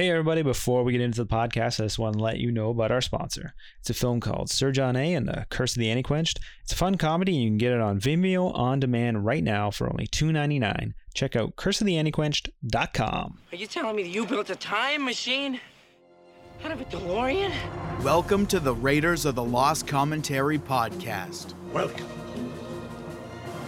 Hey, everybody, before we get into the podcast, I just want to let you know about our sponsor. It's a film called Sir John A. and the Curse of the Antiquenched. It's a fun comedy, and you can get it on Vimeo on demand right now for only $2.99. Check out curseoftheantiquenched.com. Are you telling me that you built a time machine? Out of a DeLorean? Welcome to the Raiders of the Lost Commentary podcast, Welcome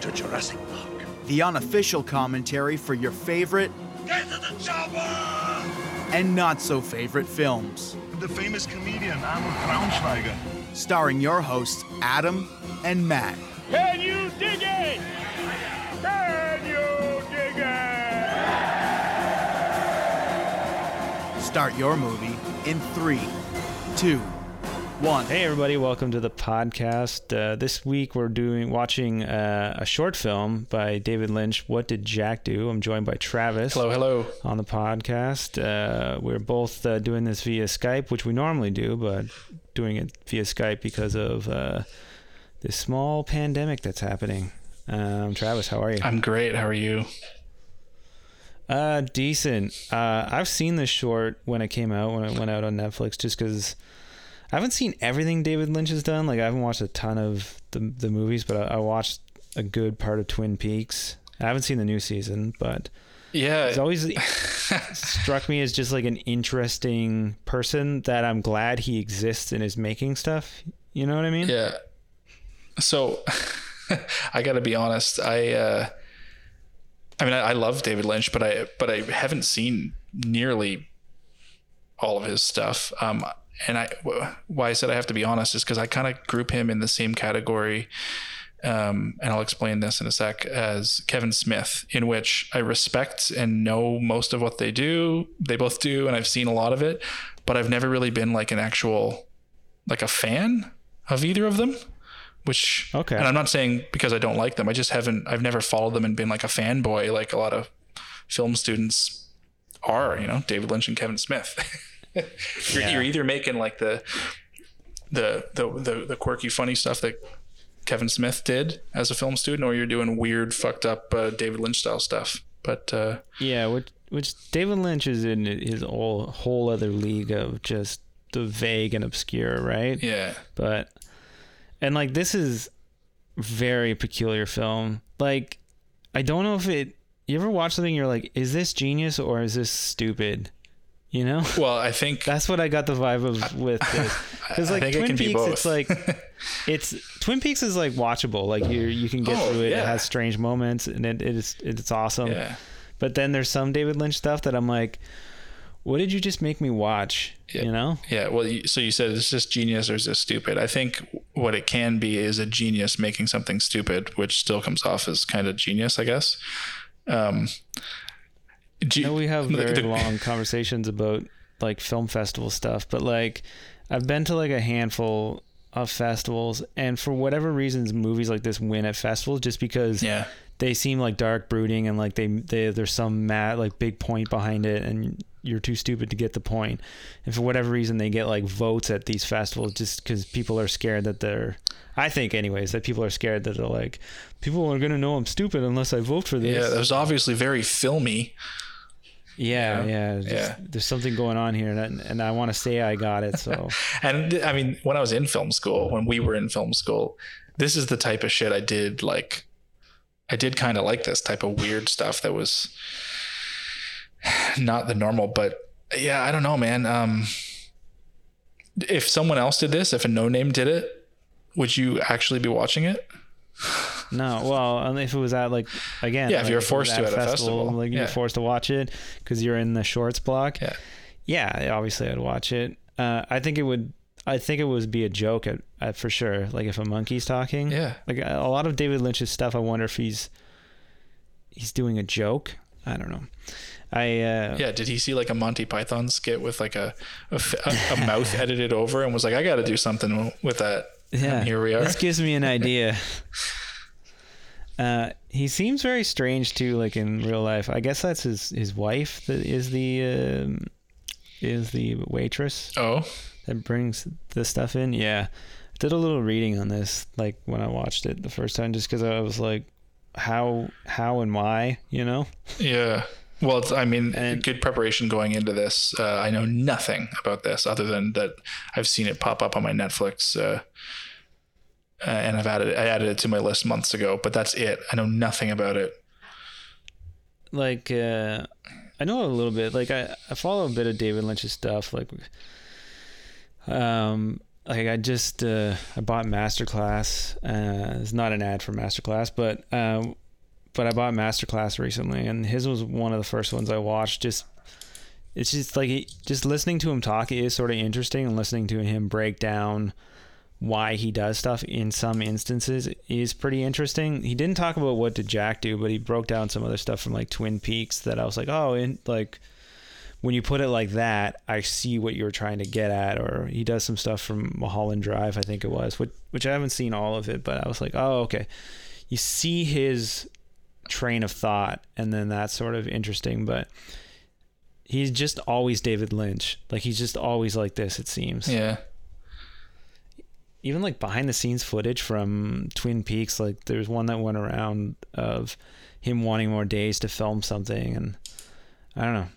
to Jurassic Park. the unofficial commentary for your favorite Get to the chopper! And not so favorite films, The famous comedian Arnold Braunschweiger. starring your hosts Adam and Matt. Can you dig it? Can you dig it? Start your movie in three, two, one. Hey, everybody, welcome to the podcast. Uh, this week we're doing watching uh, a short film by David Lynch, What Did Jack Do? I'm joined by Travis. Hello, hello. on the podcast. Uh, we're both uh, doing this via Skype, which we normally do, but doing it via Skype because of uh, this small pandemic that's happening. Um, Travis, how are you? I'm great. How are you? Uh, decent. Uh, I've seen this short when it came out, when it went out on Netflix, just because I haven't seen everything David Lynch has done. Like, I haven't watched a ton of the, the movies, but I, I watched a good part of Twin Peaks. I haven't seen the new season, but Yeah. He's always struck me as just like an interesting person that I'm glad he exists and is making stuff. You know what I mean? yeah. So I got to be honest. I uh I mean I, I love David Lynch, but I but I haven't seen nearly all of his stuff. Um and I why I said I have to be honest is cuz I kind of group him in the same category um, and I'll explain this in a sec, as Kevin Smith, in which I respect and know most of what they do. They both do, and I've seen a lot of it, but I've never really been like an actual, like a fan of either of them. Which, Okay. and I'm not saying because I don't like them. I just haven't. I've never followed them and been like a fanboy, like a lot of film students are. You know, David Lynch and Kevin Smith. you're, you're either making like the the the the, the quirky, funny stuff that Kevin Smith did as a film student, or you're doing weird, fucked up uh, David Lynch style stuff. But uh, Yeah, which which David Lynch is in his whole whole other league of just the vague and obscure, right? yeah, But and like this is very peculiar film. Like I don't know if it you ever watch something you're like, is this genius or is this stupid? You know? well, I think That's what I got the vibe of with this. Because I like think it Twin can be Peaks, both. it's like it's Twin Peaks is like watchable. Like you you can get Oh, through it. It has strange moments and it, it is it's awesome. yeah, But then there's some David Lynch stuff that I'm like, what did you just make me watch? Yeah. You know? yeah. Well, you, so you said is this genius or is this stupid? I think what it can be is a genius making something stupid, which still comes off as kind of genius, I guess. Um, I know we have very the- long conversations about like film festival stuff, but like I've been to like a handful of festivals, and for whatever reasons, movies like this win at festivals just because Yeah, they seem like dark brooding and like they, they there's some mad like big point behind it and you're too stupid to get the point. point and for whatever reason they get like votes at these festivals just because people are scared that they're i think anyways that people are scared that they're like people are going to know i'm stupid unless i vote for this yeah. That was obviously very filmy. Yeah yeah, just- Yeah. there's something going on here and, I- and i want to say i got it so And I mean, when I was in film school, when we were in film school, this is the type of shit I did like. I did kind of like this type of weird stuff that was not the normal, but yeah, I don't know, man. Um, if someone else did this, if a no name did it, would you actually be watching it? No well and if it was at like again Yeah, if you're forced to at a festival, like you're forced to watch it because you're in the shorts block Yeah. yeah, obviously I'd watch it. Uh, I think it would. I think it would be a joke at, at for sure. Like if a monkey's talking. Yeah. Like a lot of David Lynch's stuff, I wonder if he's he's doing a joke. I don't know. I uh, Yeah. Did he see like a Monty Python skit with like a a- a mouth edited over and was like, I got to do something with that. yeah. And here we are. This gives me an idea. Uh, he seems very strange too, like in real life. I guess that's his his wife that is the um, is the waitress. Oh, that brings the stuff in. Yeah, I did a little reading on this, like when I watched it the first time, just because I was like, how, how, and why, you know? yeah. Well, it's, I mean, And- good preparation going into this. Uh, I know nothing about this other than that I've seen it pop up on my Netflix, uh, uh, and I've added I added it to my list months ago. But that's it. I know nothing about it. like uh I know a little bit. Like I, I follow a bit of David Lynch's stuff. Like um like I just uh I bought Masterclass. Uh it's not an ad for Masterclass, but um but I bought Masterclass recently and his was one of the first ones I watched just it's just like he, just listening to him talk is sort of interesting and listening to him break down why he does stuff in some instances is pretty interesting. He didn't talk about what did Jack do, but he broke down some other stuff from like Twin Peaks that I was like, oh, and like when you put it like that, I see what you're trying to get at. Or he does some stuff from Mulholland Drive, I think it was, which which I haven't seen all of it, but I was like, oh, okay. You see his train of thought, and then that's sort of interesting, but. He's just always David Lynch. Like he's just always like this. It seems Yeah. Even like behind the scenes footage from Twin Peaks, like there's one that went around of him wanting more days to film something, and I don't know.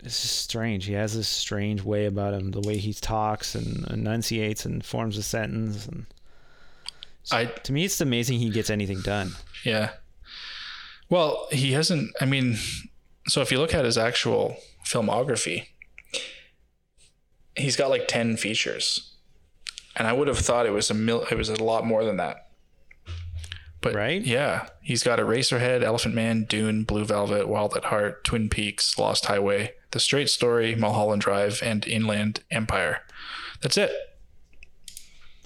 It's just strange. He has this strange way about him, the way he talks and enunciates and forms a sentence, and I to me, it's amazing he gets anything done. Yeah. Well, he hasn't. I mean, so if you look at his actual filmography, he's got like ten features, and I would have thought it was a mil. It was a lot more than that. But Right? yeah, he's got Eraserhead, Elephant Man, Dune, Blue Velvet, Wild at Heart, Twin Peaks, Lost Highway, The Straight Story, Mulholland Drive, and Inland Empire. That's it.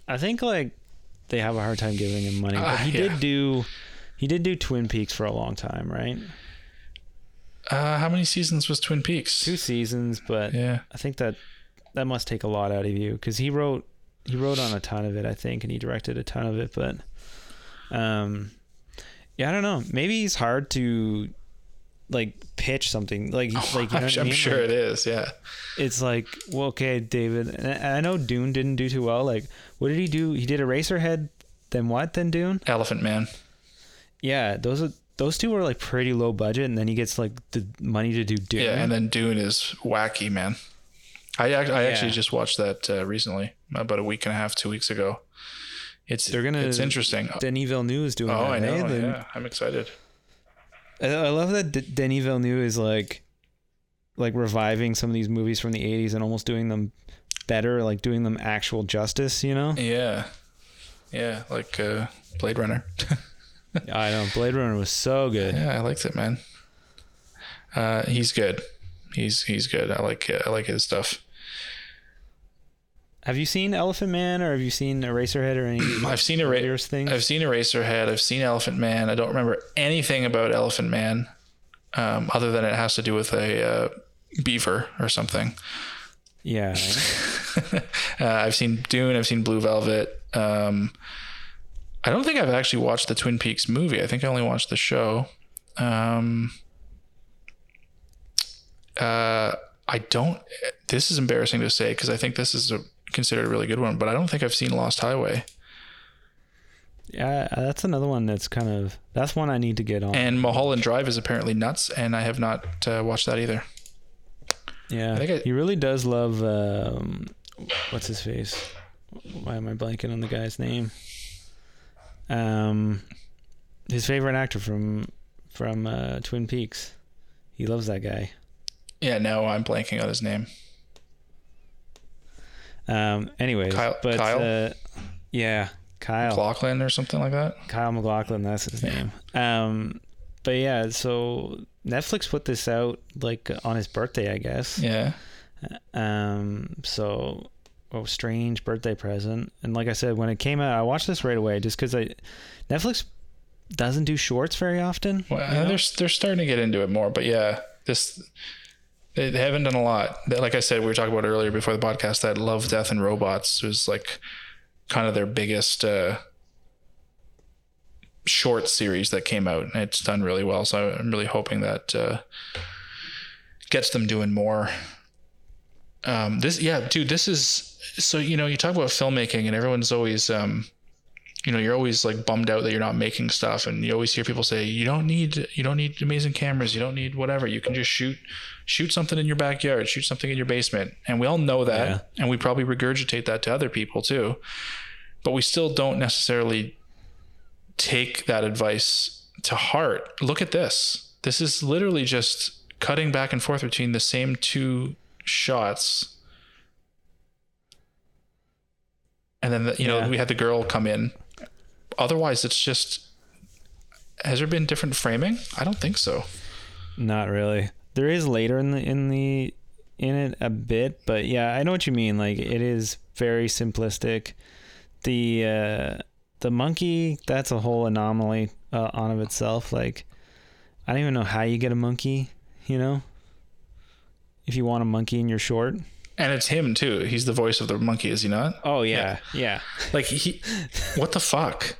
I think like they have a hard time giving him money, but Ah, he yeah. did do he did do Twin Peaks for a long time, right? Uh, how many seasons was Twin Peaks? Two seasons, but Yeah. I think that that must take a lot out of you because he wrote he wrote on a ton of it, I think, and he directed a ton of it. But um, yeah, I don't know. Maybe he's hard to like pitch something like like you know I'm, I mean? sure Like, it is. Yeah. it's like well, okay, David. And I know Dune didn't do too well. Like, what did he do? He did Eraserhead, then what? Then Dune? Elephant Man. Yeah, those are those two were like pretty low budget, and then he gets like the money to do Dune. Yeah, and then Dune is wacky, man. I ac- I actually Yeah. just watched that uh, recently, about a week and a half, two weeks ago. It's They're gonna- it's interesting. Denis Villeneuve is doing. oh, that, I know. The- Yeah, I'm excited. I, I love that D- Denis Villeneuve is like, like reviving some of these movies from the '80s and almost doing them better, like doing them actual justice. You know? Yeah, yeah, like uh, Blade Runner. I know Blade Runner was so good. yeah, I liked it, man. Uh, he's good. He's he's good. I like I like his stuff. Have you seen Elephant Man or have you seen Eraserhead or any? I've seen earlier Era- things? I've seen Eraserhead. I've seen Elephant Man. I don't remember anything about Elephant Man, um, other than it has to do with a uh, beaver or something. yeah. Uh, I've seen Dune. I've seen Blue Velvet. Um, I don't think I've actually watched the Twin Peaks movie. I think I only watched the show. Um, uh, I don't. This is embarrassing to say because I think this is a, considered a really good one, but I don't think I've seen Lost Highway. Yeah, that's another one that's kind of that's one I need to get on. And Mulholland Drive is apparently nuts, and I have not uh, watched that either. yeah, I think I- he really does love. Um, what's his face? Why am I blanking on the guy's name? Um, his favorite actor from from uh, Twin Peaks. He loves that guy. Yeah, no, I'm blanking on his name. Um, anyways, Kyle- but Kyle? Uh, yeah, Kyle. MacLachlan or something like that. Kyle MacLachlan, that's his name. Um, but yeah, so Netflix put this out like on his birthday, I guess. Yeah. Um, so oh, strange birthday present. And like I said, when it came out, I watched this right away just because I Netflix doesn't do shorts very often. Well, you know? they're they're starting to get into it more, but yeah, this they, haven't done a lot. Like I said, we were talking about earlier before the podcast that Love, Death, and Robots was like kind of their biggest uh, short series that came out, and it's done really well. So I'm really hoping that uh, gets them doing more. Um, this, yeah, dude, this is so you know you talk about filmmaking, and everyone's always um, you know you're always like bummed out that you're not making stuff and you always hear people say you don't need you don't need amazing cameras you don't need whatever you can just shoot shoot something in your backyard shoot something in your basement. And we all know that Yeah. and we probably regurgitate that to other people too. But we still don't necessarily take that advice to heart. Look at this. This is literally just cutting back and forth between the same two shots. And then the, you know we had the girl come in otherwise it's just has there been different framing i don't think so Not really. There is later in the in the in it a bit, but yeah, I know what you mean. Like it is very simplistic. The uh the monkey, that's a whole anomaly uh, on of itself. Like I don't even know how you get a monkey, you know? If you want a monkey in your short. and it's him too he's the voice of the monkey is he not Oh yeah. Yeah. like he what the fuck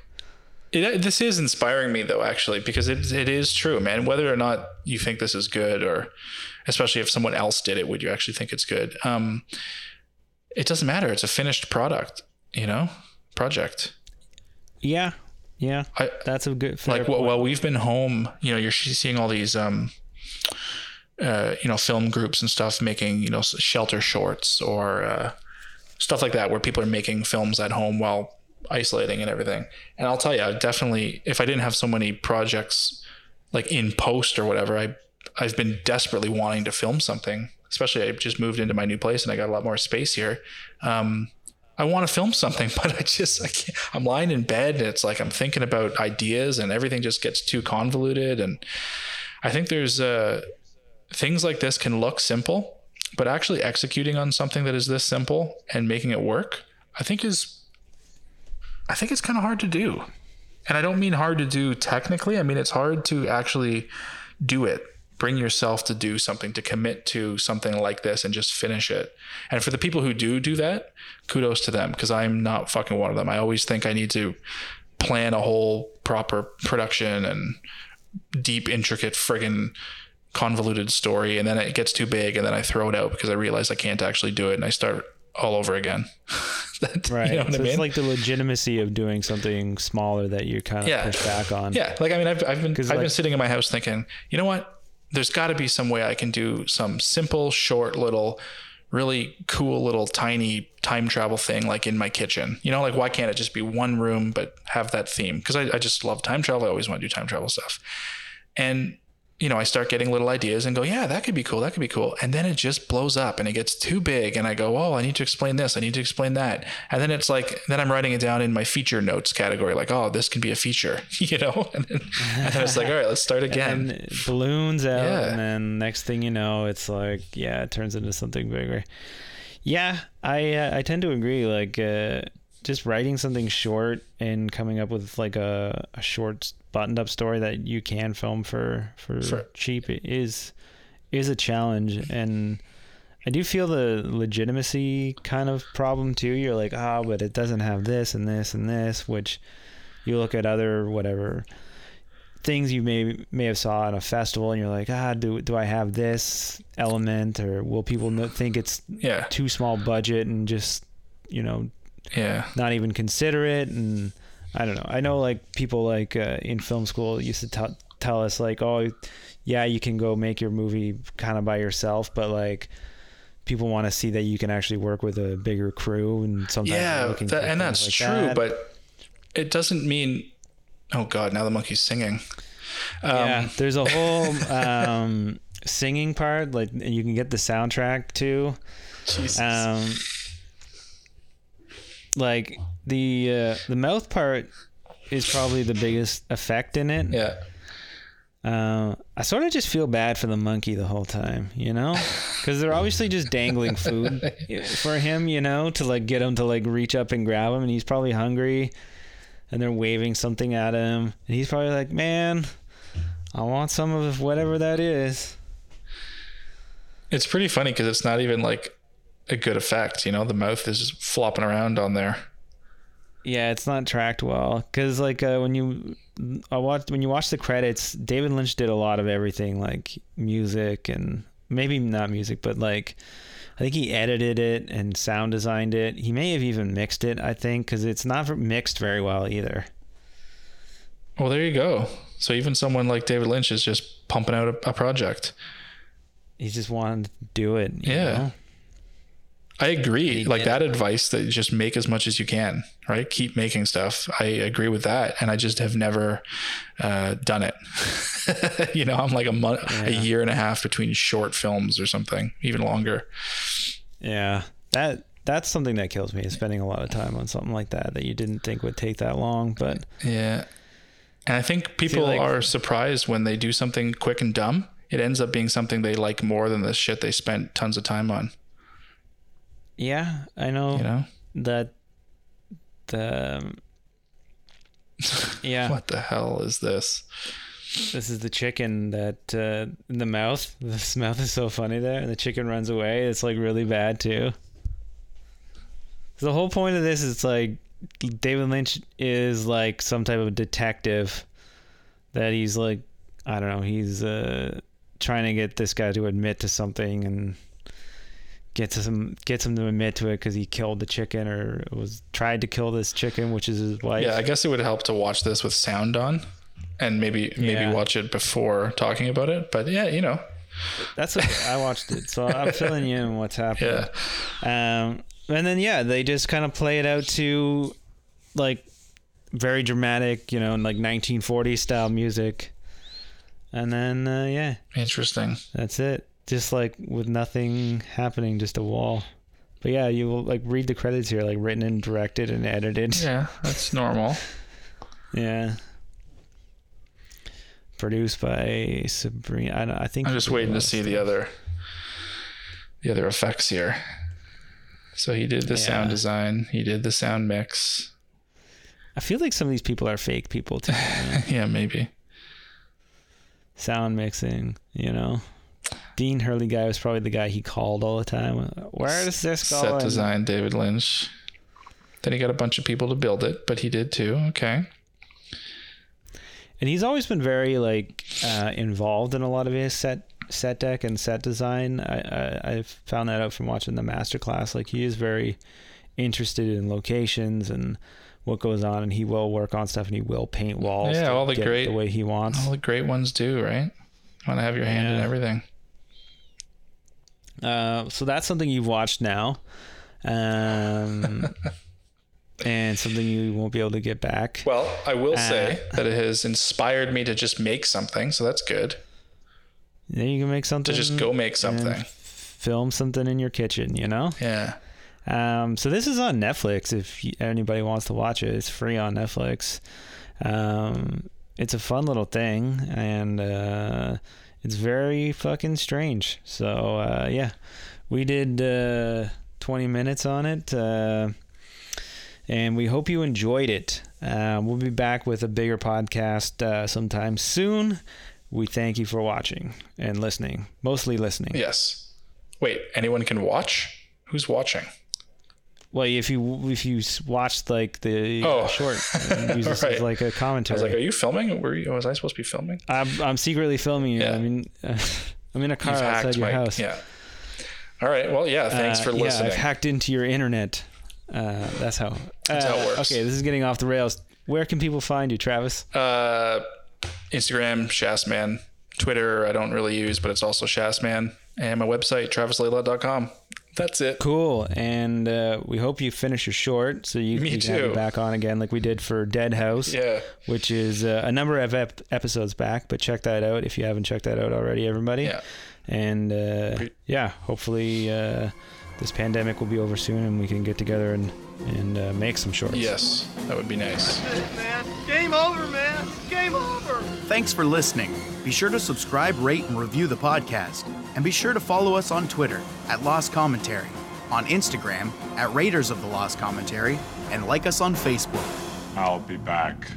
it, this is inspiring me though actually because it, it is true man. Whether or not you think this is good or especially if someone else did it would you actually think it's good? Um it doesn't matter. It's a finished product you know? Project. Yeah. Yeah. I, That's a good like well, well we've been home you know you're seeing all these um uh you know film groups and stuff making you know shelter shorts or uh stuff like that where people are making films at home while isolating and everything and i'll tell you I definitely if i didn't have so many projects like in post or whatever i i've been desperately wanting to film something especially i just moved into my new place and i got a lot more space here um I want to film something, but I just I can't. I'm lying in bed and it's like I'm thinking about ideas and everything just gets too convoluted. And I think there's uh, things like this can look simple, but actually executing on something that is this simple and making it work, I think is I think it's kind of hard to do. And I don't mean hard to do technically. I mean it's hard to actually do it. Bring yourself to do something, to commit to something like this and just finish it. And for the people who do do that, kudos to them because I'm not fucking one of them. I always think I need to plan a whole proper production and deep, intricate, friggin' convoluted story. And then it gets too big and then I throw it out because I realize I can't actually do it and I start all over again. That- Right. You know so I mean? it's like the legitimacy of doing something smaller that you kind of Yeah. push back on. Yeah, like I mean, I've I've been I've been sitting in my house thinking, you know what? There's got to be some way I can do some simple, short, little, really cool, little, tiny time travel thing like in my kitchen. You know, like why can't it just be one room but have that theme? Because I, I just love time travel. I always want to do time travel stuff, and you know, I start getting little ideas and go, yeah, that could be cool. That could be cool. And then it just blows up and it gets too big. And I go, oh, I need to explain this. I need to explain that. And then it's like, then I'm writing it down in my feature notes category, like, oh, this can be a feature, you know? And then, and then it's like, all right, let's start again. and balloons out Yeah. and then next thing you know it's like yeah it turns into something bigger yeah i uh, i tend to agree like uh just writing something short and coming up with like a, a short buttoned up story that you can film for for For- cheap is is a challenge and I do feel the legitimacy kind of problem too. You're like, ah, but it doesn't have this and this and this, which you look at other whatever things you may may have saw at a festival, and you're like, ah, do do I have this element, or will people think it's Yeah. too small budget and just you know Yeah. not even consider it and i don't know i know like people like uh, in film school used to t- tell us like oh yeah you can go make your movie kind of by yourself but like people want to see that you can actually work with a bigger crew and sometimes Yeah. that- and that's like true, that. but it doesn't mean, oh God, now the monkey's singing. Um, yeah there's a whole um singing part like and you can get the soundtrack too Jesus. um like the uh, the mouth part is probably the biggest effect in it yeah. Uh, I sort of just feel bad for the monkey the whole time, you know, because they're obviously just dangling food for him, you know, to like get him to like reach up and grab him, and he's probably hungry, and they're waving something at him, and he's probably like, "Man, I want some of whatever that is." It's pretty funny because it's not even like a good effect. You know, the mouth is just flopping around on there. Yeah, it's not tracked well because like uh, when you I watched when you watch the credits, David Lynch did a lot of everything like music and maybe not music, but like I think he edited it and sound designed it. He may have even mixed it. I think because it's not mixed very well either. Well, there you go. So even someone like David Lynch is just pumping out a, a project. He just wanted to do it. you Yeah. know? I agree. Like that advice that you just make as much as you can, right? Keep making stuff. I agree with that, and I just have never uh, done it. you know, I'm like a month, a year and a half between short films or something, even longer. Yeah. That that's something that kills me is spending a lot of time on something like that that you didn't think would take that long, but Yeah, and I think people like- are surprised when they do something quick and dumb. It ends up being something they like more than the shit they spent tons of time on. Yeah, I know, You know, that the yeah, what the hell is this? this is the chicken that uh, in the mouth. This mouth is so funny there, and the chicken runs away. It's like really bad too. The whole point of this is like David Lynch is like some type of detective that he's like I don't know, he's uh trying to get this guy to admit to something and gets him gets him to admit to it because he killed the chicken or was tried to kill this chicken, which is his wife. Yeah, I guess it would help to watch this with sound on, and maybe maybe Yeah. watch it before talking about it. But yeah, you know, That's okay. I watched it, so I'm filling you in what's happening. yeah, Um, and then yeah, they just kind of play it out to like very dramatic, you know, like 1940s style music. And then uh, yeah, interesting. that's it. Just like with nothing happening, just a wall. But yeah, you will like read the credits here, like written and directed and edited. Yeah, that's normal. Yeah. Produced by Sabrina. I, I think I'm just waiting to see the other the other effects here. So he did the sound design, he did the sound mix. I feel like some of these people are fake people too. you know? Yeah, maybe. sound mixing, you know. Dean Hurley guy was probably the guy he called all the time. Where is this going? Set design, David Lynch. Then he got a bunch of people to build it, but he did too. Okay. And he's always been very like uh, involved in a lot of his set set deck and set design. I, I I found that out from watching the master class. Like he is very interested in locations and what goes on, and he will work on stuff and he will paint walls. Yeah, to all the get great- the way he wants. All the great ones do, right? Want to have your hand in everything. Uh, so that's something you've watched now, um, and something you won't be able to get back. Well, I will say Uh, that it has inspired me to just make something, so that's good. Then you can make something. To something. just go make something. film something in your kitchen. You know. Yeah. Um, so this is on Netflix. If anybody wants to watch it, it's free on Netflix. Um, it's a fun little thing, and uh, it's very fucking strange. So uh, yeah, we did uh, 20 minutes on it, uh, and we hope you enjoyed it. Uh, we'll be back with a bigger podcast uh, sometime soon. We thank you for watching and listening, mostly listening. Yes. Wait, anyone can watch? Who's watching? Well, if you if you watched like the Oh. uh, short, use this Right. as like a commentary. I was like, are you filming? Were you, was I supposed to be filming? I'm I'm secretly filming you. Yeah. I mean, I'm in a car You've outside your my house. Yeah. All right. Well, yeah. Thanks Uh, for Yeah, listening. I've hacked into your internet. Uh, that's how. That's how it Uh, works. Okay, this is getting off the rails. Where can people find you, Travis? Uh, Instagram, Shasman. Twitter, I don't really use, but it's also Shasman. And my website, travislayla.com. That's it. Cool, and uh, we hope you finish your short so you, Me you can have too. you back on again, like we did for Dead House. Yeah. which is uh, a number of ep- episodes back. But check that out if you haven't checked that out already, everybody. Yeah. And uh, Pre- yeah, hopefully uh, this pandemic will be over soon and we can get together and and uh, make some shorts. Yes, that would be nice. man. Game over, man. Game over. Thanks for listening. Be sure to subscribe, rate, and review the podcast. And be sure to follow us on Twitter at Lost Commentary, on Instagram at Raiders of the Lost Commentary, and like us on Facebook. I'll be back.